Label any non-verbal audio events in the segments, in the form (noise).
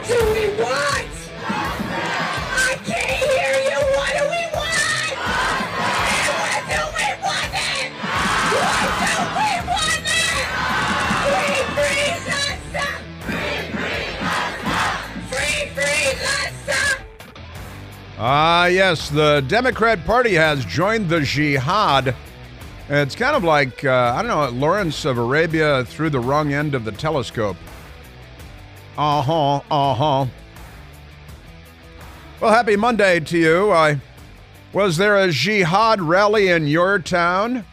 What do we want? I can't hear you. What do we want? And what do we want it? What do we want it? Free, free, Lassa! Free, free, Lassa! Ah, yes, the Democrat Party has joined the jihad. It's kind of like, uh, I don't know, Lawrence of Arabia through the wrong end of the telescope. Uh huh, uh huh. Well, happy Monday to you. I was there a jihad rally in your town?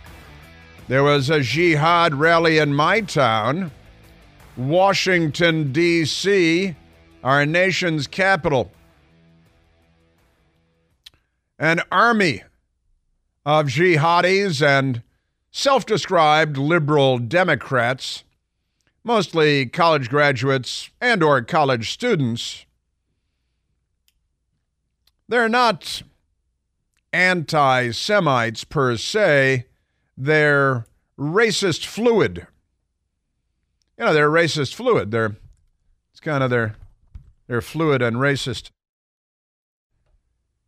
There was a jihad rally in my town, Washington, D.C., our nation's capital. An army of jihadis and self described liberal Democrats, mostly college graduates and or college students. They're not anti Semites per se, they're racist fluid. You know, they're racist fluid. They're it's kind of they're they're fluid and racist.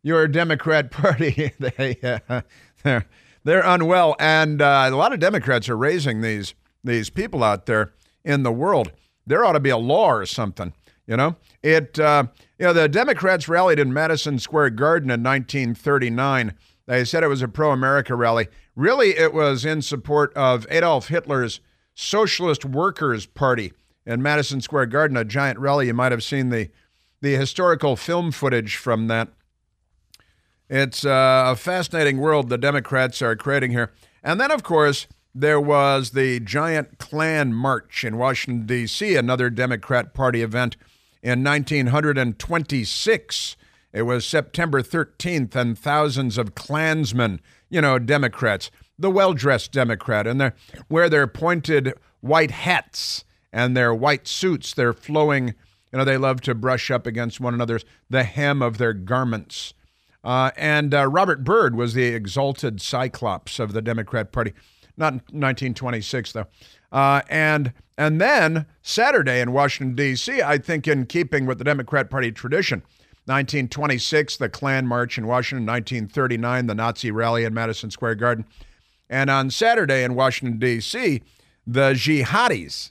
Your Democrat (laughs) Party, they uh, they're they're unwell, and uh, a lot of Democrats are raising these these people out there in the world. There ought to be a law or something. You know, it. Uh, you know, the Democrats rallied in Madison Square Garden in 1939. They said it was a pro-America rally. Really, it was in support of Adolf Hitler's Socialist Workers Party in Madison Square Garden, a giant rally. You might have seen the the historical film footage from that. It's uh, a fascinating world the Democrats are creating here. And then, of course, there was the giant Klan March in Washington, D.C., another Democrat Party event in 1926. It was September 13th, and thousands of Klansmen, you know, Democrats, the well dressed Democrat, and they wear their pointed white hats and their white suits. They're flowing, you know, they love to brush up against one another's, the hem of their garments. Uh, and uh, Robert Byrd was the exalted cyclops of the Democrat Party. Not 1926, though. Uh, and and then Saturday in Washington D.C. I think in keeping with the Democrat Party tradition, 1926 the Klan March in Washington, 1939 the Nazi rally in Madison Square Garden, and on Saturday in Washington D.C. the jihadis,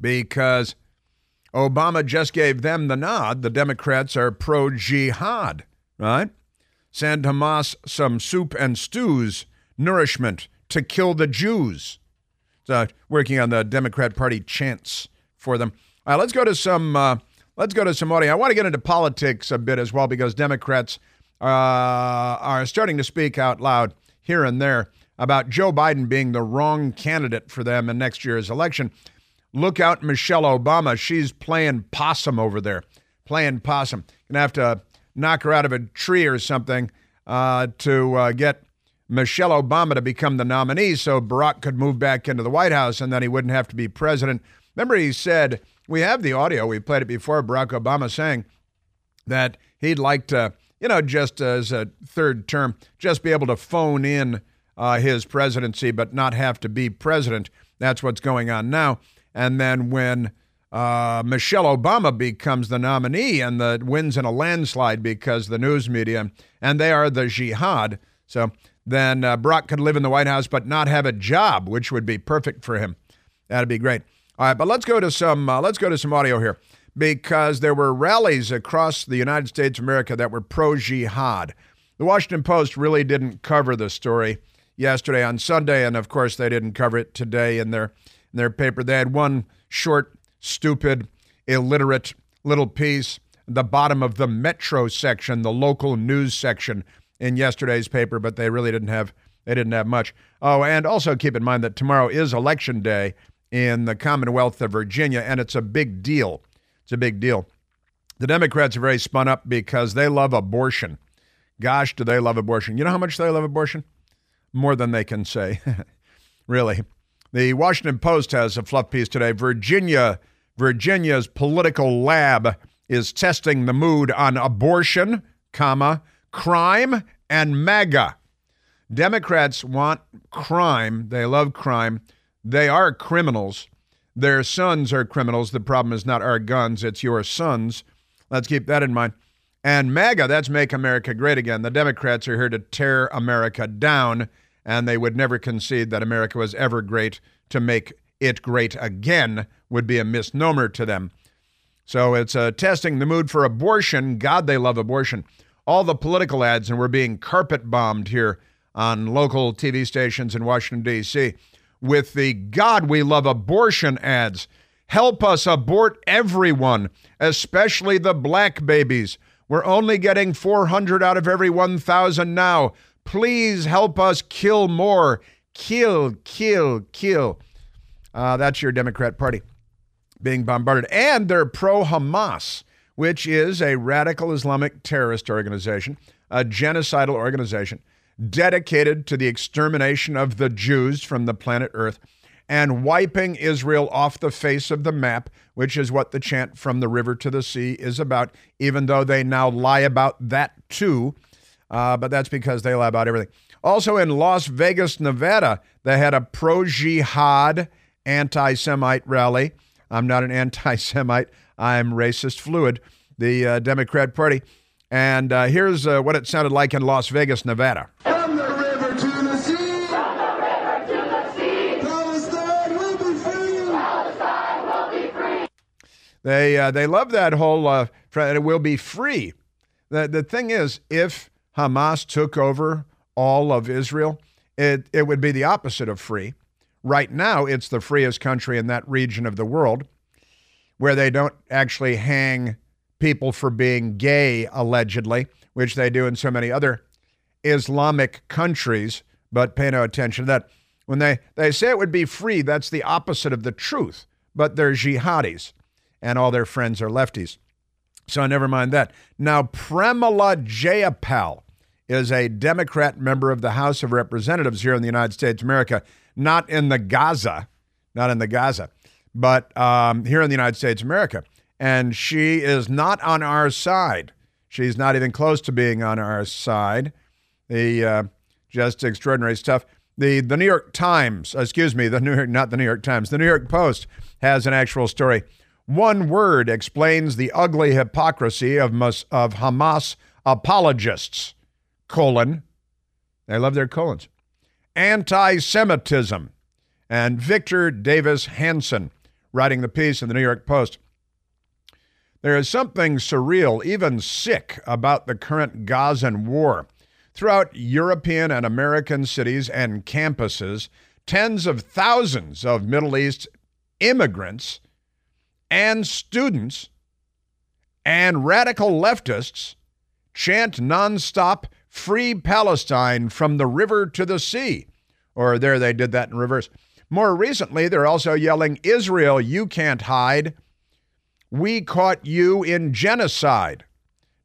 because Obama just gave them the nod. The Democrats are pro jihad, right? Send Hamas some soup and stews, nourishment to kill the Jews uh, working on the Democrat Party chants for them. All right, let's go to some. Uh, let's go to some audio. I want to get into politics a bit as well because Democrats uh, are starting to speak out loud here and there about Joe Biden being the wrong candidate for them in next year's election. Look out, Michelle Obama. She's playing possum over there, playing possum. Gonna have to knock her out of a tree or something uh, to uh, get Michelle Obama to become the nominee so Barack could move back into the White House and then he wouldn't have to be president. Remember, he said, we have the audio, we played it before, Barack Obama saying that he'd like to, you know, just as a third term, just be able to phone in uh, his presidency but not have to be president. That's what's going on now. And then when uh, Michelle Obama becomes the nominee and the wins in a landslide because the news media and they are the jihad. So then uh, Barack could live in the White House but not have a job, which would be perfect for him. That'd be great. All right, but let's go to some uh, let's go to some audio here because there were rallies across the United States of America that were pro jihad. The Washington Post really didn't cover the story yesterday on Sunday, and of course they didn't cover it today in their in their paper. They had one short, stupid, illiterate little piece, the bottom of the Metro section, the local news section in yesterday's paper, but they really didn't have they didn't have much. Oh, and also keep in mind that tomorrow is election day in the Commonwealth of Virginia, and it's a big deal. It's a big deal. The Democrats are very spun up because they love abortion. Gosh, do they love abortion? You know how much they love abortion? More than they can say. (laughs) really. The Washington Post has a fluff piece today. Virginia, Virginia's political lab is testing the mood on abortion, comma, crime and MAGA. Democrats want crime. They love crime. They are criminals. their sons are criminals. The problem is not our guns, it's your sons. Let's keep that in mind. And MAGA, that's Make America Great Again. The Democrats are here to tear America down, and they would never concede that America was ever great. To make it great again would be a misnomer to them. So it's uh, testing the mood for abortion. God, they love abortion. All the political ads, and we're being carpet bombed here on local TV stations in Washington, D.C., with the God, we love abortion ads. Help us abort everyone, especially the black babies. We're only getting 400 out of every 1,000 now. Please help us kill more. Kill, kill, kill. Uh, that's your Democrat Party being bombarded. And they're pro Hamas, which is a radical Islamic terrorist organization, a genocidal organization dedicated to the extermination of the Jews from the planet Earth and wiping Israel off the face of the map, which is what the chant from the river to the sea is about, even though they now lie about that too. Uh, but that's because they lie about everything. Also in Las Vegas, Nevada, they had a pro jihad anti Semite rally. I'm not an anti Semite, I'm racist fluid, the uh, Democrat Party. And uh, here's uh, what it sounded like in Las Vegas, Nevada. From the river to the sea. From the river to the sea. Palestine will be free. Palestine will be free. They uh, they love that whole uh, it will be free. The the thing is, if Hamas took over all of Israel, it it would be the opposite of free. Right now, it's the freest country in that region of the world, where they don't actually hang people for being gay, allegedly, which they do in so many other Islamic countries, but pay no attention to that. When they, they say it would be free, that's the opposite of the truth. But they're jihadis, and all their friends are lefties. So never mind that. Now, Pramila Jayapal is a Democrat member of the House of Representatives here in the United States of America, not in the Gaza, not in the Gaza, but um, here in the United States of America and she is not on our side. She's not even close to being on our side. The uh, just extraordinary stuff. The the New York Times, excuse me, the New York, not the New York Times, the New York Post has an actual story. One word explains the ugly hypocrisy of of Hamas apologists. Colon, they love their colons. Anti-Semitism, and Victor Davis Hanson writing the piece in the New York Post. There is something surreal, even sick, about the current Gazan war. Throughout European and American cities and campuses, tens of thousands of Middle East immigrants and students and radical leftists chant nonstop Free Palestine from the river to the sea. Or there they did that in reverse. More recently, they're also yelling, Israel, you can't hide we caught you in genocide.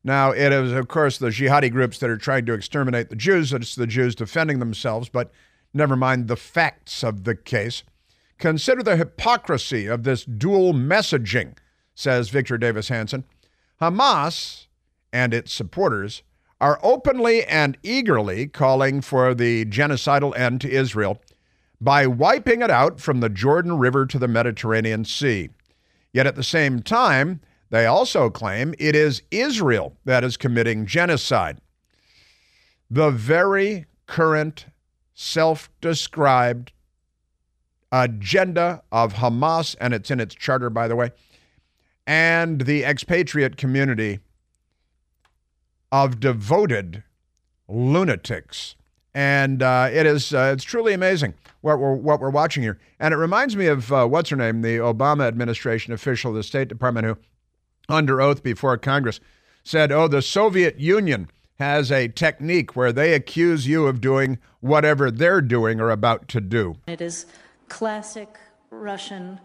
Now, it is, of course, the jihadi groups that are trying to exterminate the Jews. It's the Jews defending themselves, but never mind the facts of the case. Consider the hypocrisy of this dual messaging, says Victor Davis Hanson. Hamas and its supporters are openly and eagerly calling for the genocidal end to Israel by wiping it out from the Jordan River to the Mediterranean Sea. Yet at the same time, they also claim it is Israel that is committing genocide. The very current self described agenda of Hamas, and it's in its charter, by the way, and the expatriate community of devoted lunatics. And uh, it is uh, it's truly amazing what we're what we're watching here. And it reminds me of uh, what's her name, the Obama administration official of the State Department who, under oath before Congress, said, "Oh, the Soviet Union." Has a technique where they accuse you of doing whatever they're doing or about to do. It is classic Russian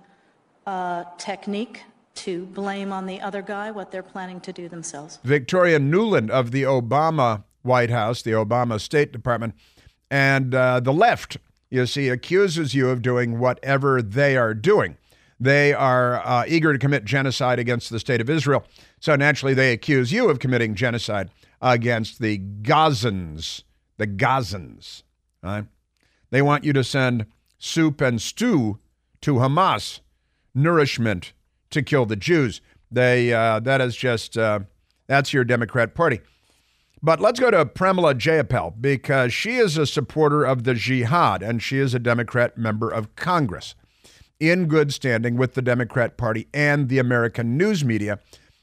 uh, technique to blame on the other guy what they're planning to do themselves. Victoria Nuland of the Obama White House, the Obama State Department, and uh, the left you see, accuses you of doing whatever they are doing. They are uh, eager to commit genocide against the state of Israel. So naturally, they accuse you of committing genocide against the Gazans. The Gazans. Right? They want you to send soup and stew to Hamas nourishment to kill the Jews. They uh, that is just uh, that's your Democrat Party. But let's go to Pramila Jayapal because she is a supporter of the jihad and she is a Democrat member of Congress in good standing with the Democrat Party and the American news media,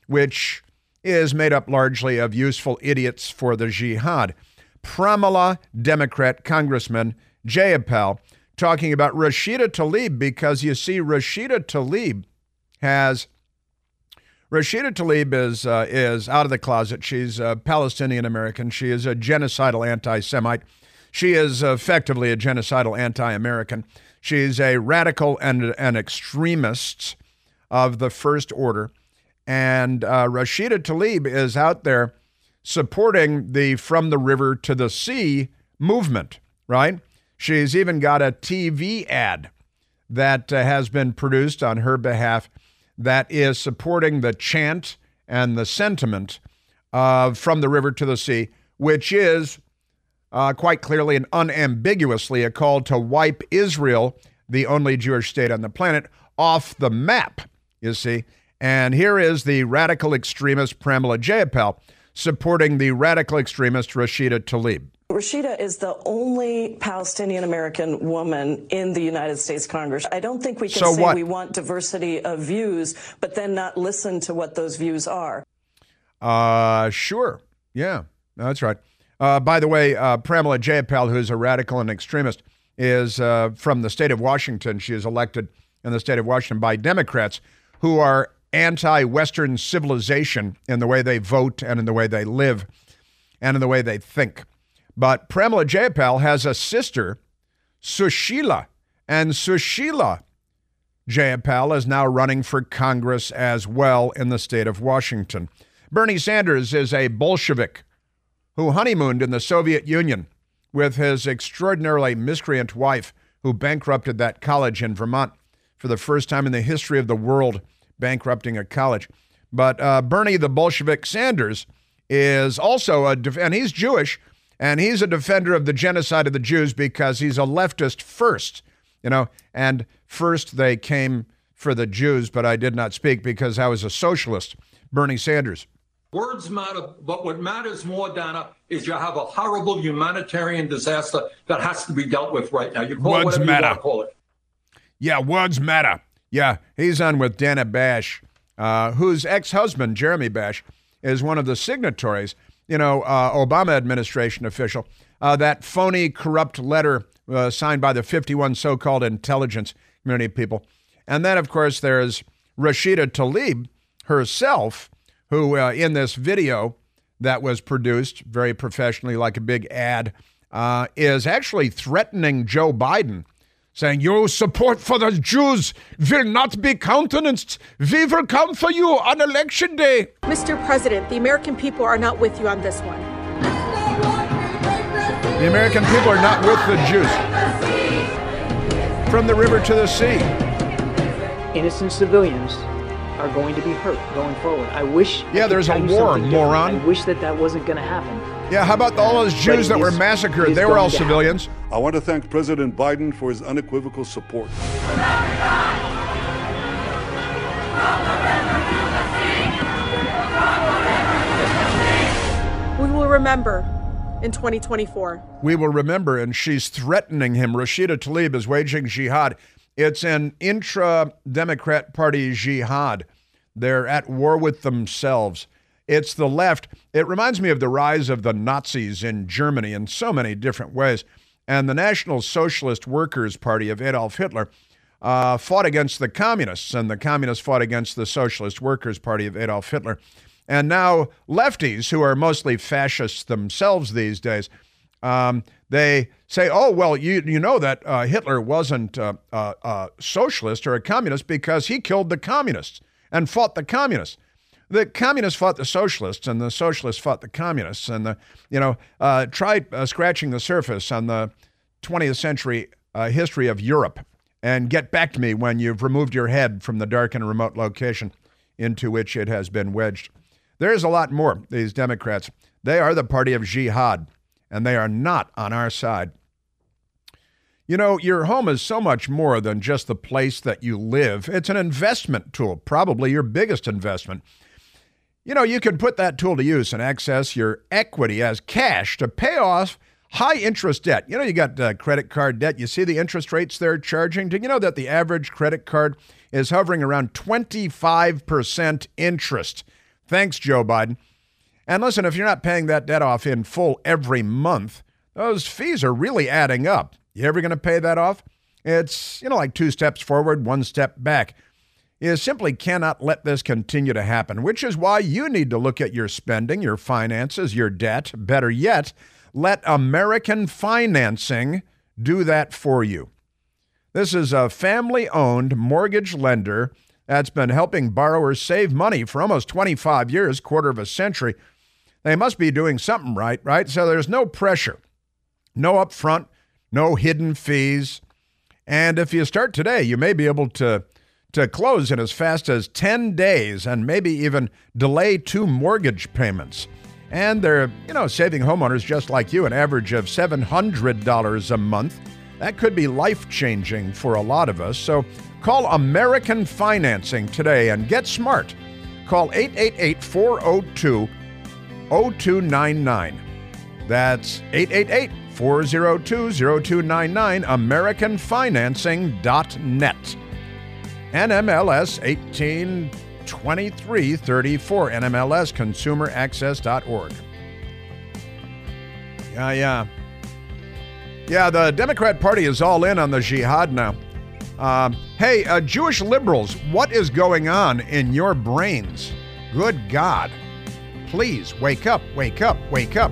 which is made up largely of useful idiots for the jihad. Pramila, Democrat Congressman Jayapal, talking about Rashida Tlaib because you see, Rashida Tlaib has Rashida Tlaib is uh, is out of the closet. She's a Palestinian American. She is a genocidal anti-Semite. She is effectively a genocidal anti-American. She's a radical and an extremist of the first order. And uh, Rashida Tlaib is out there supporting the From the River to the Sea movement, right? She's even got a TV ad that uh, has been produced on her behalf that is supporting the chant and the sentiment of From the River to the Sea, which is uh, quite clearly and unambiguously a call to wipe Israel, the only Jewish state on the planet, off the map, you see. And here is the radical extremist Pramila Jayapal supporting the radical extremist Rashida Tlaib. Rashida is the only Palestinian American woman in the United States Congress. I don't think we can So say what? we want diversity of views, but then not listen to what those views are. Uh, sure. Yeah, that's right. Uh, by the way, uh, Pramila Jayapal, who's a radical and extremist, is uh, from the state of Washington. She is elected in the state of Washington by Democrats who are anti Western civilization in the way they vote and in the way they live and in the way they think. But Pramila Jayapal has a sister, Sushila, and Sushila Jayapal is now running for Congress as well in the state of Washington. Bernie Sanders is a Bolshevik who honeymooned in the Soviet Union with his extraordinarily miscreant wife, who bankrupted that college in Vermont for the first time in the history of the world, bankrupting a college. But uh, Bernie the Bolshevik Sanders is also a, and he's Jewish, and he's a defender of the genocide of the Jews because he's a leftist first, you know, and first they came for the Jews, but I did not speak because I was a socialist, Bernie Sanders. Words matter, but what matters more, Dana, is you have a horrible humanitarian disaster that has to be dealt with right now. You call Words it whatever matter. you want to call it. Yeah, words matter. Yeah, he's on with Dana Bash, uh, whose ex-husband Jeremy Bash is one of the signatories. You know, uh, Obama administration official. Uh, that phony, corrupt letter uh, signed by the 51 so-called intelligence community people, and then of course there's Rashida Tlaib herself, who uh, in this video that was produced very professionally, like a big ad, uh, is actually threatening Joe Biden saying, Your support for the Jews will not be countenanced. We will come for you on election day. Mr. President, the American people are not with you on this one. The American people are not with the Jews. From the river to the sea. innocent civilians are going to be hurt going forward. I wish. Yeah, could there's a war, something different. moron. I wish that that wasn't going to happen. Yeah, how about all those Jews that were massacred? They were all going happen. civilians. I want to thank President Biden for his unequivocal support. We will remember in 2024. we will remember, and she's threatening him. Rashida Tlaib is waging jihad. It's an intra Democrat Party jihad. They're at war with themselves. It's the left. It reminds me of the rise of the Nazis in Germany in so many different ways. And the National Socialist Workers' Party of Adolf Hitler uh, fought against the communists, and the communists fought against the Socialist Workers' Party of Adolf Hitler. And now lefties, who are mostly fascists themselves these days, um, they say, "Oh well, you you know that uh, Hitler wasn't uh, a socialist or a communist because he killed the communists and fought the communists." The communists fought the socialists, and the socialists fought the communists, and the you know uh, try uh, scratching the surface on the 20th century uh, history of Europe, and get back to me when you've removed your head from the dark and remote location into which it has been wedged. There's a lot more. These Democrats, they are the party of jihad, and they are not on our side. You know, your home is so much more than just the place that you live. It's an investment tool, probably your biggest investment. You know, you can put that tool to use and access your equity as cash to pay off high interest debt. You know, you got uh, credit card debt. You see the interest rates they're charging. Do you know that the average credit card is hovering around 25% interest? Thanks, Joe Biden. And listen, if you're not paying that debt off in full every month, those fees are really adding up. You ever going to pay that off? It's, you know, like two steps forward, one step back. You simply cannot let this continue to happen, which is why you need to look at your spending, your finances, your debt. Better yet, let American Financing do that for you. This is a family owned mortgage lender that's been helping borrowers save money for almost 25 years, quarter of a century. They must be doing something right, right? So there's no pressure, no upfront, no hidden fees. And if you start today, you may be able to, to close in as fast as 10 days and maybe even delay two mortgage payments. And they're, you know, saving homeowners just like you an average of $700 a month. That could be life changing for a lot of us. So call American Financing today and get smart. Call 888 402 0299. That's 888 402 0299, AmericanFinancing.net. NMLS 182334, NMLS ConsumerAccess.org. Yeah, yeah. Yeah, the Democrat Party is all in on the jihad now. Um, hey, uh, Jewish liberals, what is going on in your brains? Good God. Please wake up, wake up, wake up.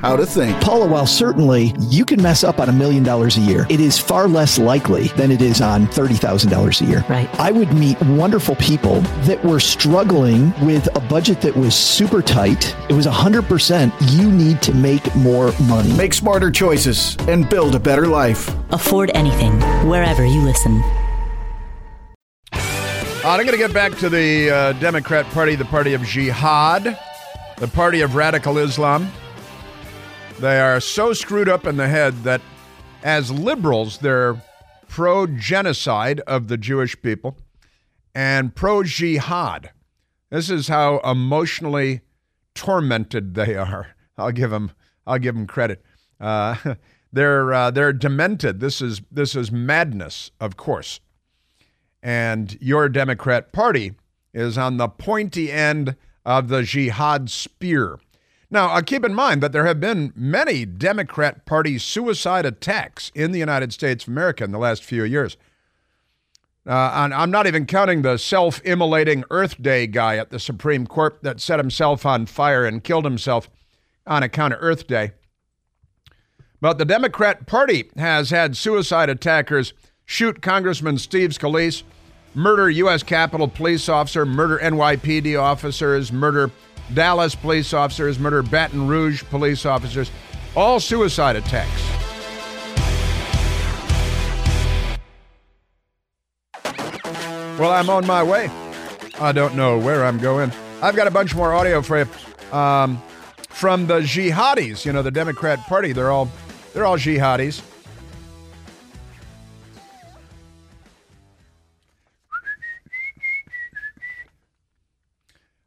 how to think. Paula, while certainly you can mess up on a million dollars a year, it is far less likely than it is on $30,000 a year. Right. I would meet wonderful people that were struggling with a budget that was super tight. It was 100% you need to make more money. Make smarter choices and build a better life. Afford anything, wherever you listen. Uh, I'm going to get back to the uh, Democrat Party, the party of jihad, the party of radical Islam. They are so screwed up in the head that as liberals, they're pro genocide of the Jewish people and pro jihad. This is how emotionally tormented they are. (laughs) I'll give them, I'll give them credit. Uh, (laughs) they're, uh, they're demented. This is, this is madness, of course and your Democrat Party is on the pointy end of the jihad spear. Now, uh, keep in mind that there have been many Democrat Party suicide attacks in the United States of America in the last few years. Uh, and I'm not even counting the self immolating Earth Day guy at the Supreme Court that set himself on fire and killed himself on account of Earth Day. But the Democrat Party has had suicide attackers shoot Congressman Steve Scalise, murder U.S. Capitol police officer, murder NYPD officers, murder Dallas police officers, murder Baton Rouge police officers, all suicide attacks. Well, I'm on my way. I don't know where I'm going. I've got a bunch more audio for you um, from the jihadis. You know, the Democrat Party. They're all they're all jihadis.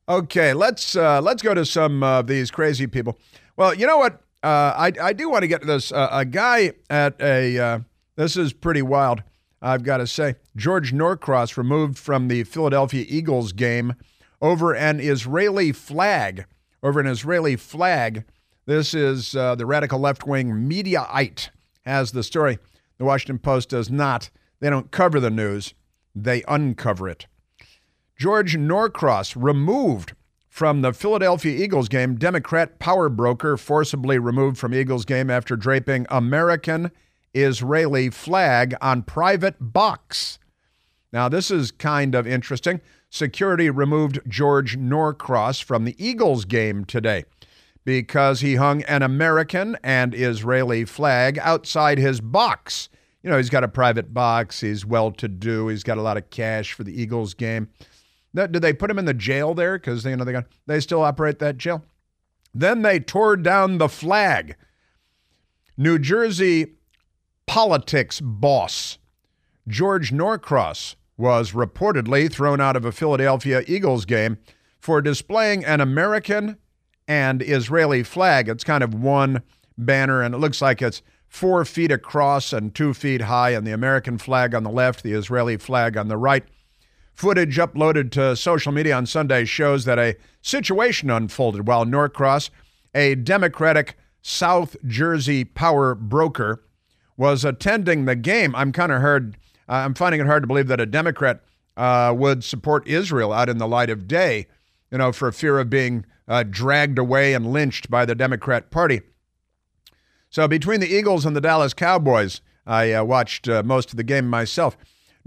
Okay, let's uh, let's go to some of these crazy people. Well, you know what? Uh, I I do want to get to this. Uh, a guy at a uh, this is pretty wild. I've got to say, George Norcross removed from the Philadelphia Eagles game over an Israeli flag. Over an Israeli flag. This is uh, the radical left wing Mediaite has the story. The Washington Post does not. They don't cover the news. They uncover it. George Norcross removed from the Philadelphia Eagles game. Democrat power broker forcibly removed from Eagles game after draping American Israeli flag on private box. Now, this is kind of interesting. Security removed George Norcross from the Eagles game today because he hung an American and Israeli flag outside his box. You know, he's got a private box, he's well to do, he's got a lot of cash for the Eagles game. Did they put him in the jail there? Because you know they got, they still operate that jail. Then they tore down the flag. New Jersey politics boss George Norcross was reportedly thrown out of a Philadelphia Eagles game for displaying an American and Israeli flag. It's kind of one banner, and it looks like it's four feet across and two feet high, and the American flag on the left, the Israeli flag on the right. Footage uploaded to social media on Sunday shows that a situation unfolded while Norcross, a Democratic South Jersey power broker, was attending the game. I'm kind of hard. Uh, I'm finding it hard to believe that a Democrat uh, would support Israel out in the light of day, you know, for fear of being uh, dragged away and lynched by the Democrat Party. So between the Eagles and the Dallas Cowboys, I uh, watched uh, most of the game myself.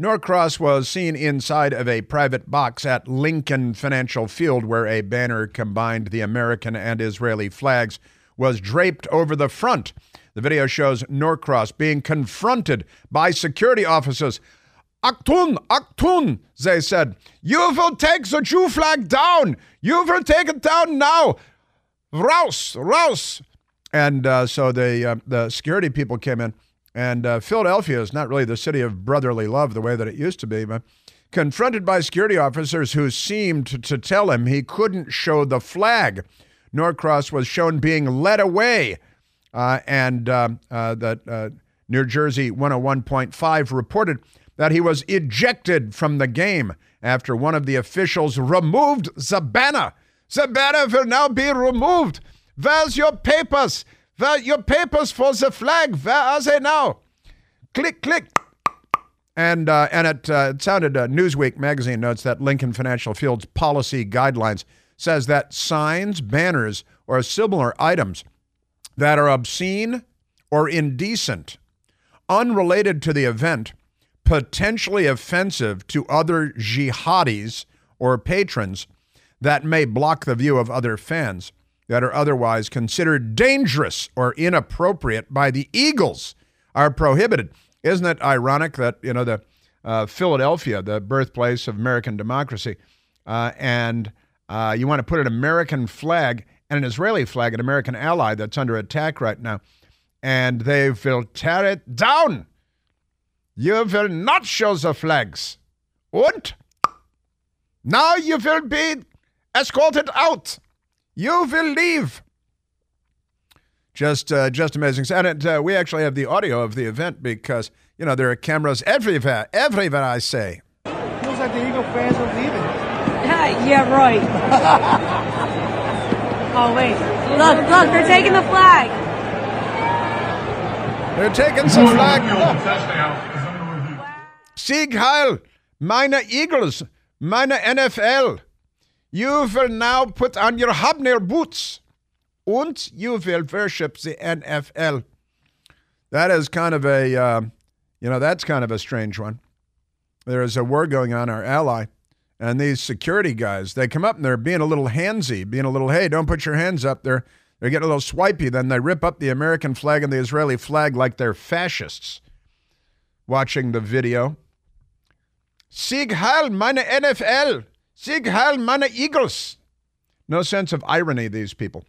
Norcross was seen inside of a private box at Lincoln Financial Field, where a banner combined the American and Israeli flags was draped over the front. The video shows Norcross being confronted by security officers. Aktun, Aktun, they said. You will take the Jew flag down. You will take it down now. Raus, raus. And uh, so the, uh, the security people came in. And uh, Philadelphia is not really the city of brotherly love the way that it used to be, but confronted by security officers who seemed to, to tell him he couldn't show the flag. Norcross was shown being led away, uh, and uh, uh, that uh, New Jersey 101.5 reported that he was ejected from the game after one of the officials removed Zabana. Zabana will now be removed. Where's your papers? Where your papers for the flag? Where are they now? Click, click. And uh, and it, uh, it sounded. Uh, Newsweek magazine notes that Lincoln Financial Field's policy guidelines says that signs, banners, or similar items that are obscene or indecent, unrelated to the event, potentially offensive to other jihadis or patrons that may block the view of other fans that are otherwise considered dangerous or inappropriate by the Eagles are prohibited. Isn't it ironic that, you know, the uh, Philadelphia, the birthplace of American democracy, uh, and uh, you want to put an American flag and an Israeli flag, an American ally that's under attack right now, and they will tear it down. You will not show the flags. And now you will be escorted out. You will leave. Just, uh, just amazing. And it, uh, we actually have the audio of the event because you know there are cameras everywhere, everywhere. I say. Feels like the Eagle fans are leaving. (laughs) yeah, right. (laughs) oh wait, look, look, they're taking the flag. They're taking the flag. Sieg Heil, meine Eagles, meine NFL. You will now put on your hobnail boots and you will worship the NFL. That is kind of a, uh, you know, that's kind of a strange one. There is a war going on, our ally, and these security guys, they come up and they're being a little handsy, being a little, hey, don't put your hands up. They're, they're getting a little swipey. Then they rip up the American flag and the Israeli flag like they're fascists. Watching the video. Sieg Heil, meine NFL. Sieg Heil, meine Eagles. No sense of irony, these people.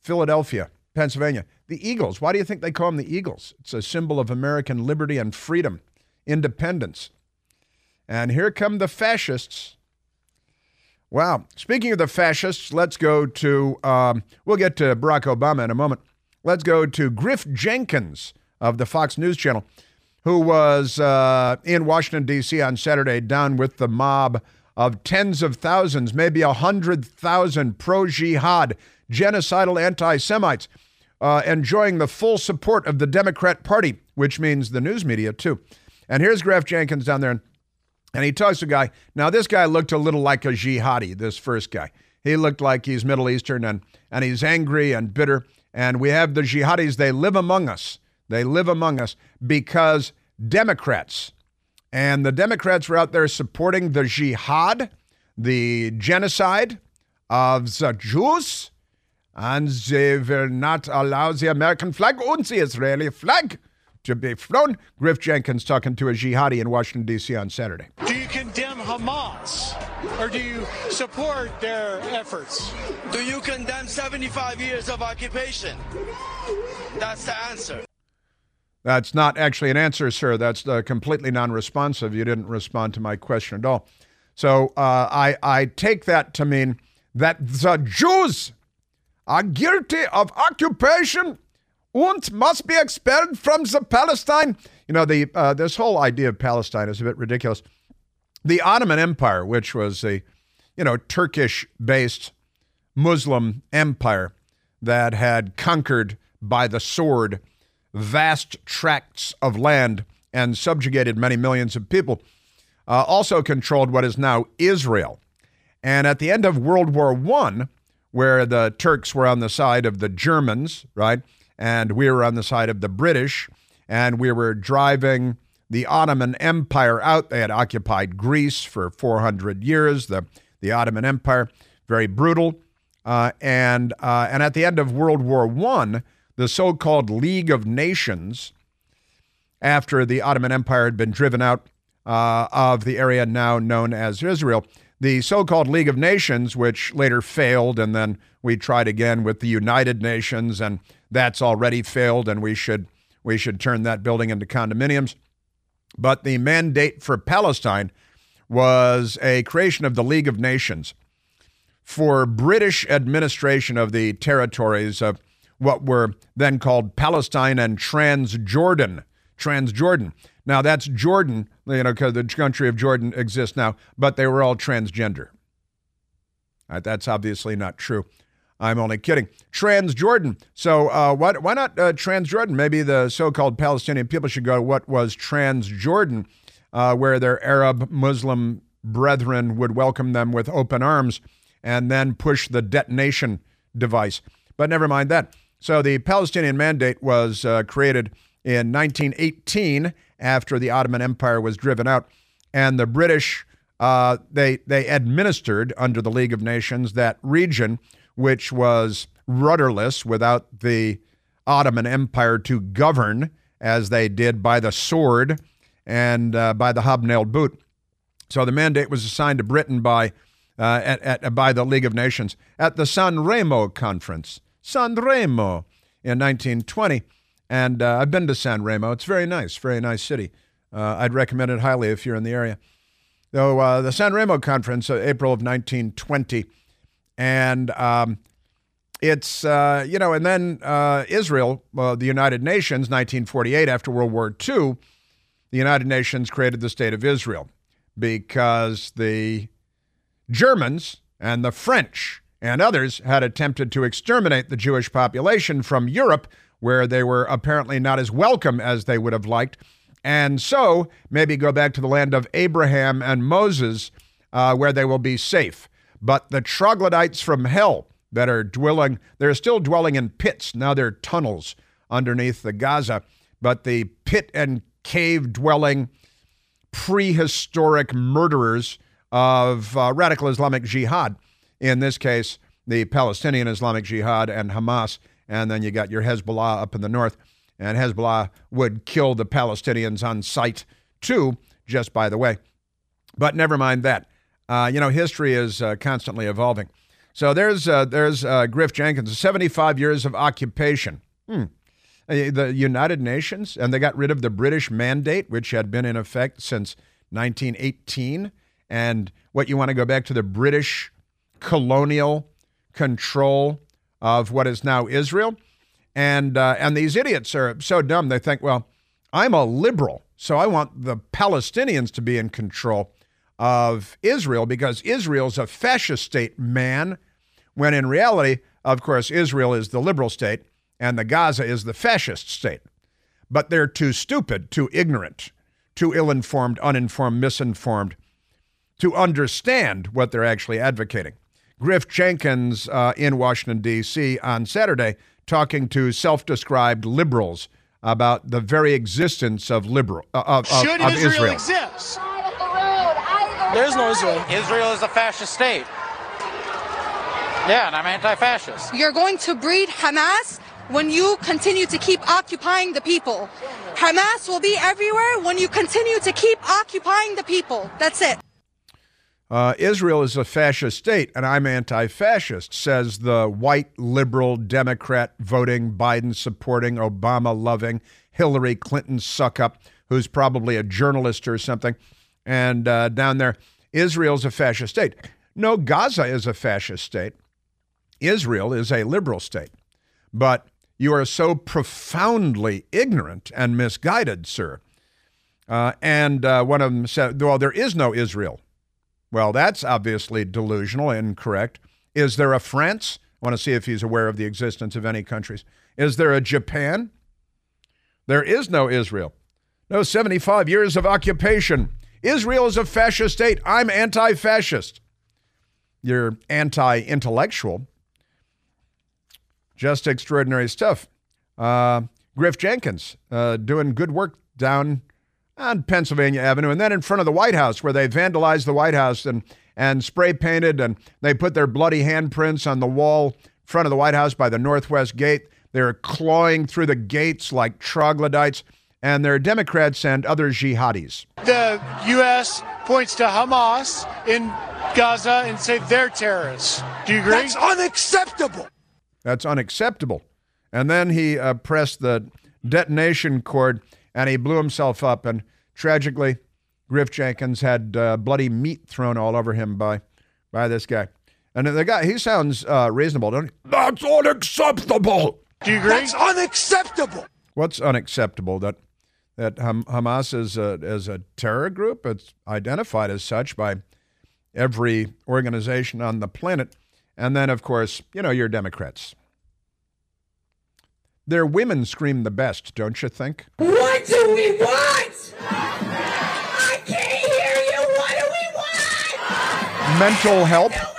Philadelphia, Pennsylvania. The Eagles. Why do you think they call them the Eagles? It's a symbol of American liberty and freedom, independence. And here come the fascists. Wow. Speaking of the fascists, let's go to, um, we'll get to Barack Obama in a moment. Let's go to Griff Jenkins of the Fox News Channel, who was uh, in Washington, D.C. on Saturday down with the mob of tens of thousands, maybe a hundred thousand pro jihad, genocidal anti Semites, uh, enjoying the full support of the Democrat Party, which means the news media too. And here's Griff Jenkins down there, and he talks to a guy. Now, this guy looked a little like a jihadi, this first guy. He looked like he's Middle Eastern and, and he's angry and bitter. And we have the jihadis, they live among us. They live among us because Democrats and the Democrats were out there supporting the jihad, the genocide of the Jews, and they will not allow the American flag and the Israeli flag to be flown. Griff Jenkins talking to a jihadi in Washington, D.C. on Saturday. Do you condemn Hamas or do you support their efforts? Do you condemn 75 years of occupation? That's the answer. That's not actually an answer, sir. That's uh, completely non responsive. You didn't respond to my question at all. So uh, I, I take that to mean that the Jews are guilty of occupation and must be expelled from the Palestine. You know, the uh, this whole idea of Palestine is a bit ridiculous. The Ottoman Empire, which was a, you know, Turkish-based Muslim empire that had conquered by the sword vast tracts of land and subjugated many millions of people, uh, also controlled what is now Israel. And at the end of World War I, where the Turks were on the side of the Germans, right? And we were on the side of the British, and we were driving the Ottoman Empire out. They had occupied Greece for 400 years, the, the Ottoman Empire, very brutal. Uh, and, uh, and at the end of World War I, the so called League of Nations, after the Ottoman Empire had been driven out uh, of the area now known as Israel, the so called League of Nations, which later failed, and then we tried again with the United Nations, and that's already failed, and we should, we should turn that building into condominiums. But the mandate for Palestine was a creation of the League of Nations for British administration of the territories of what were then called Palestine and Transjordan. Transjordan. Now that's Jordan, you know, because the country of Jordan exists now, but they were all transgender. Right, that's obviously not true. I'm only kidding. Transjordan. So uh, why, why not uh, Transjordan? Maybe the so-called Palestinian people should go what was Transjordan, uh, where their Arab Muslim brethren would welcome them with open arms and then push the detonation device. But never mind that. So the Palestinian Mandate was uh, created in 1918 after the Ottoman Empire was driven out, and the British uh, they they administered under the League of Nations that region, which was rudderless without the Ottoman Empire to govern as they did by the sword and uh, by the hobnailed boot. So the mandate was assigned to Britain by uh, at, at, by the League of Nations at the San Remo conference San Remo in 1920. And uh, I've been to San Remo. It's very nice, very nice city. Uh, I'd recommend it highly if you're in the area. So uh, the San Remo conference, uh, April of 1920, and um, it's uh, you know, and then Israel, the United Nations, 1948, after World War II, the United Nations created the state of Israel because the Germans and the French and others had attempted to exterminate the Jewish population from Europe, where they were apparently not as welcome as they would have liked. And so maybe go back to the land of Abraham and Moses, uh, where they will be safe. But the troglodytes from hell that are dwelling, they're still dwelling in pits. Now they're tunnels underneath the Gaza. But the pit and cave dwelling prehistoric murderers of uh, radical Islamic jihad in this case, the Palestinian Islamic Jihad and Hamas. And then you got your Hezbollah up in the north. And Hezbollah would kill the Palestinians on sight, too, just by the way. But never mind that. Uh, you know, history is uh, constantly evolving. So there's, uh, there's uh, Griff Jenkins, 75 years of occupation. Hmm. Uh, the United Nations, and they got rid of the British mandate, which had been in effect since 1918. And what you want to go back to the British colonial control of what is now Israel. And, uh, and these idiots are so dumb, they think, well, I'm a liberal, so I want the Palestinians to be in control of Israel because Israel's a fascist state, man. When in reality, of course, Israel is the liberal state and the Gaza is the fascist state. But they're too stupid, too ignorant, too ill informed, uninformed, misinformed to understand what they're actually advocating. Griff Jenkins uh, in Washington, D.C. on Saturday, talking to self described liberals about the very existence of liberal uh, of, of, Should of Israel, Israel. exist? There is no Israel. Israel is a fascist state. Yeah, and I'm anti-fascist. You're going to breed Hamas when you continue to keep occupying the people. Hamas will be everywhere when you continue to keep occupying the people. That's it. Uh, Israel is a fascist state, and I'm anti fascist, says the white liberal Democrat voting, Biden supporting, Obama loving, Hillary Clinton suck up, who's probably a journalist or something. And uh, down there, Israel's a fascist state. No, Gaza is a fascist state. Israel is a liberal state. But you are so profoundly ignorant and misguided, sir. Uh, and uh, one of them said, well, there is no Israel. Well, that's obviously delusional and incorrect. Is there a France? I want to see if he's aware of the existence of any countries. Is there a Japan? There is no Israel. No 75 years of occupation. Israel is a fascist state. I'm anti fascist. You're anti intellectual. Just extraordinary stuff. Uh, Griff Jenkins uh, doing good work down on Pennsylvania Avenue, and then in front of the White House, where they vandalized the White House and and spray painted, and they put their bloody handprints on the wall in front of the White House by the Northwest Gate. They're clawing through the gates like troglodytes, and they're Democrats and other jihadis. The U.S. points to Hamas in Gaza and say they're terrorists. Do you agree? That's unacceptable. That's unacceptable. And then he uh, pressed the detonation cord and he blew himself up. And tragically, Griff Jenkins had uh, bloody meat thrown all over him by by this guy. And the guy, he sounds uh, reasonable, don't he? That's unacceptable. Do you agree? That's unacceptable. What's unacceptable? That that Ham- Hamas is a, is a terror group. It's identified as such by every organization on the planet. And then, of course, you know, you're Democrats. Their women scream the best, don't you think? What do we want? I can't hear you. What do we want? Mental help.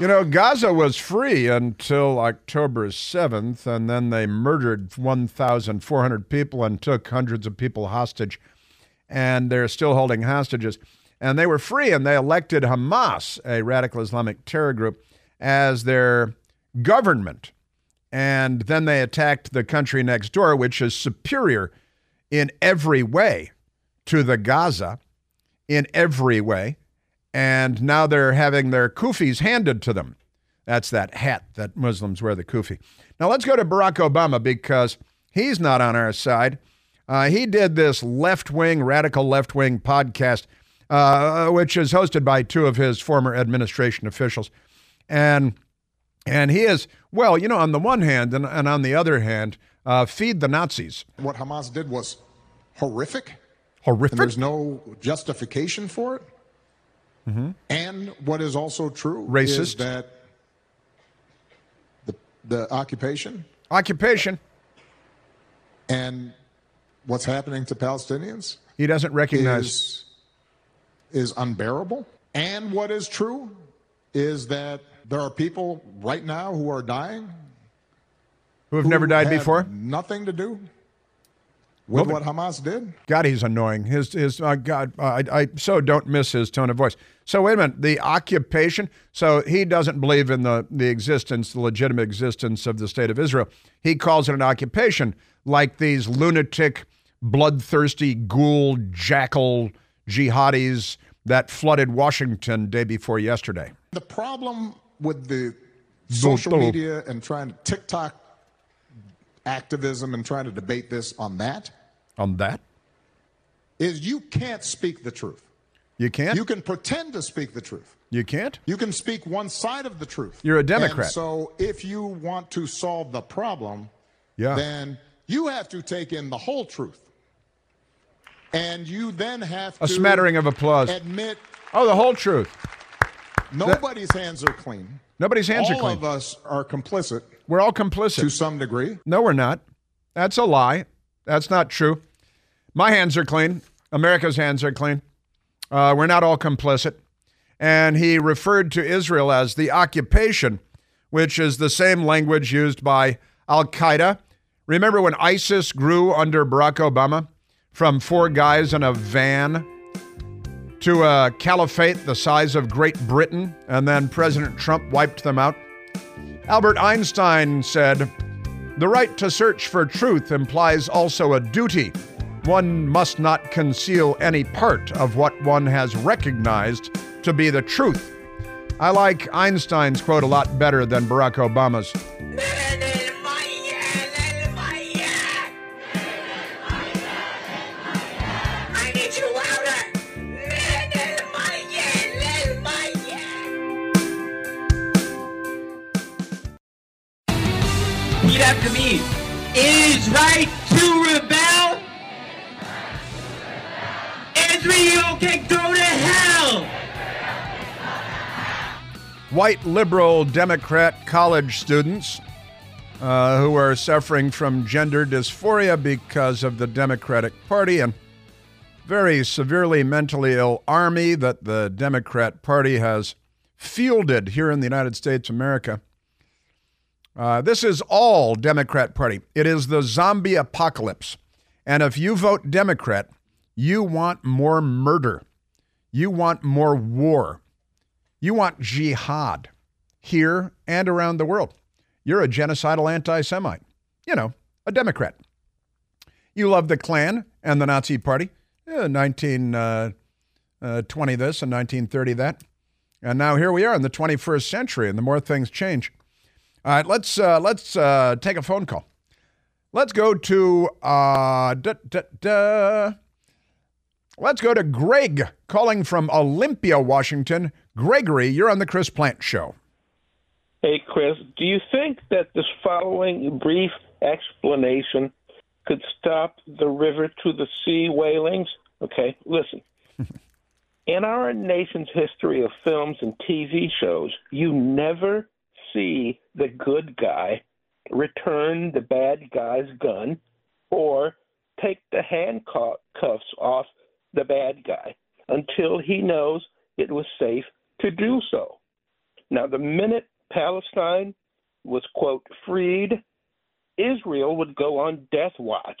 You know, Gaza was free until October 7th, and then they murdered 1,400 people and took hundreds of people hostage, and they're still holding hostages. And they were free, and they elected Hamas, a radical Islamic terror group, as their government. And then they attacked the country next door, which is superior in every way to the Gaza, in every way and now they're having their kufis handed to them. That's that hat that Muslims wear, the kufi. Now let's go to Barack Obama because he's not on our side. Uh, he did this left wing, radical left wing podcast, uh, which is hosted by two of his former administration officials. And and he is, well, you know, on the one hand, and, and on the other hand, uh, feed the Nazis. What Hamas did was horrific. Horrific. And there's no justification for it. Mm-hmm. And what is also true Racist. is that the, the occupation Occupation. and what's happening to Palestinians He doesn't recognize. is, is unbearable. And what is true is that there are people right now who are dying who have never died before. Nothing to do with what Hamas did. God, he's annoying. His his uh, God, uh, I, I so don't miss his tone of voice. So wait a minute, the occupation. So he doesn't believe in the the existence, the legitimate existence of the state of Israel. He calls it an occupation, like these lunatic, bloodthirsty ghoul jackal jihadis that flooded Washington day before yesterday. The problem with the social media and trying to TikTok activism and trying to debate this on that On that, is you can't speak the truth. you can't. You can pretend to speak the truth. You can't. You can speak one side of the truth. You're a Democrat. And so if you want to solve the problem, Yeah. then you have to take in the whole truth. And you then have A to smattering of applause. admit Oh, the whole truth. nobody's hands are clean. Nobody's hands All are clean. All of us are complicit We're all complicit. to some degree. No, we're not. That's a lie. That's not true. My hands are clean. America's hands are clean. Uh, we're not all complicit. And he referred to Israel as the occupation, which is the same language used by Al Qaeda. Remember when ISIS grew under Barack Obama from four guys in a van to a caliphate the size of Great Britain, and then President Trump wiped them out? Albert Einstein said, The right to search for truth implies also a duty. One must not conceal any part of what one has recognized to be the truth. I like Einstein's quote a lot better than Barack Obama's. Right to rebel. Israel can go to hell. White liberal Democrat college students uh, who are suffering from gender dysphoria because of the Democratic Party and very severely mentally ill army that the Democrat Party has fielded here in the United States of America. Uh, this is all Democrat Party. It is the zombie apocalypse. And if you vote Democrat, you want more murder. You want more war. You want jihad here and around the world. You're a genocidal anti Semite. You know, a Democrat. You love the Klan and the Nazi Party. Yeah, 1920 uh, uh, this and 1930 that. And now here we are in the 21st century, and the more things change. All right, let's uh, let's uh, take a phone call. Let's go to uh, da, da, da. let's go to Greg calling from Olympia, Washington. Gregory, you're on the Chris Plante Show. Hey, Chris, do you think that this following brief explanation could stop the river to the sea wailings? Okay, listen. (laughs) In our nation's history of films and TV shows, you never see the good guy return the bad guy's gun or take the handcuffs off the bad guy until he knows it was safe to do so. Now, the minute Palestine was, quote, freed, Israel would go on death watch.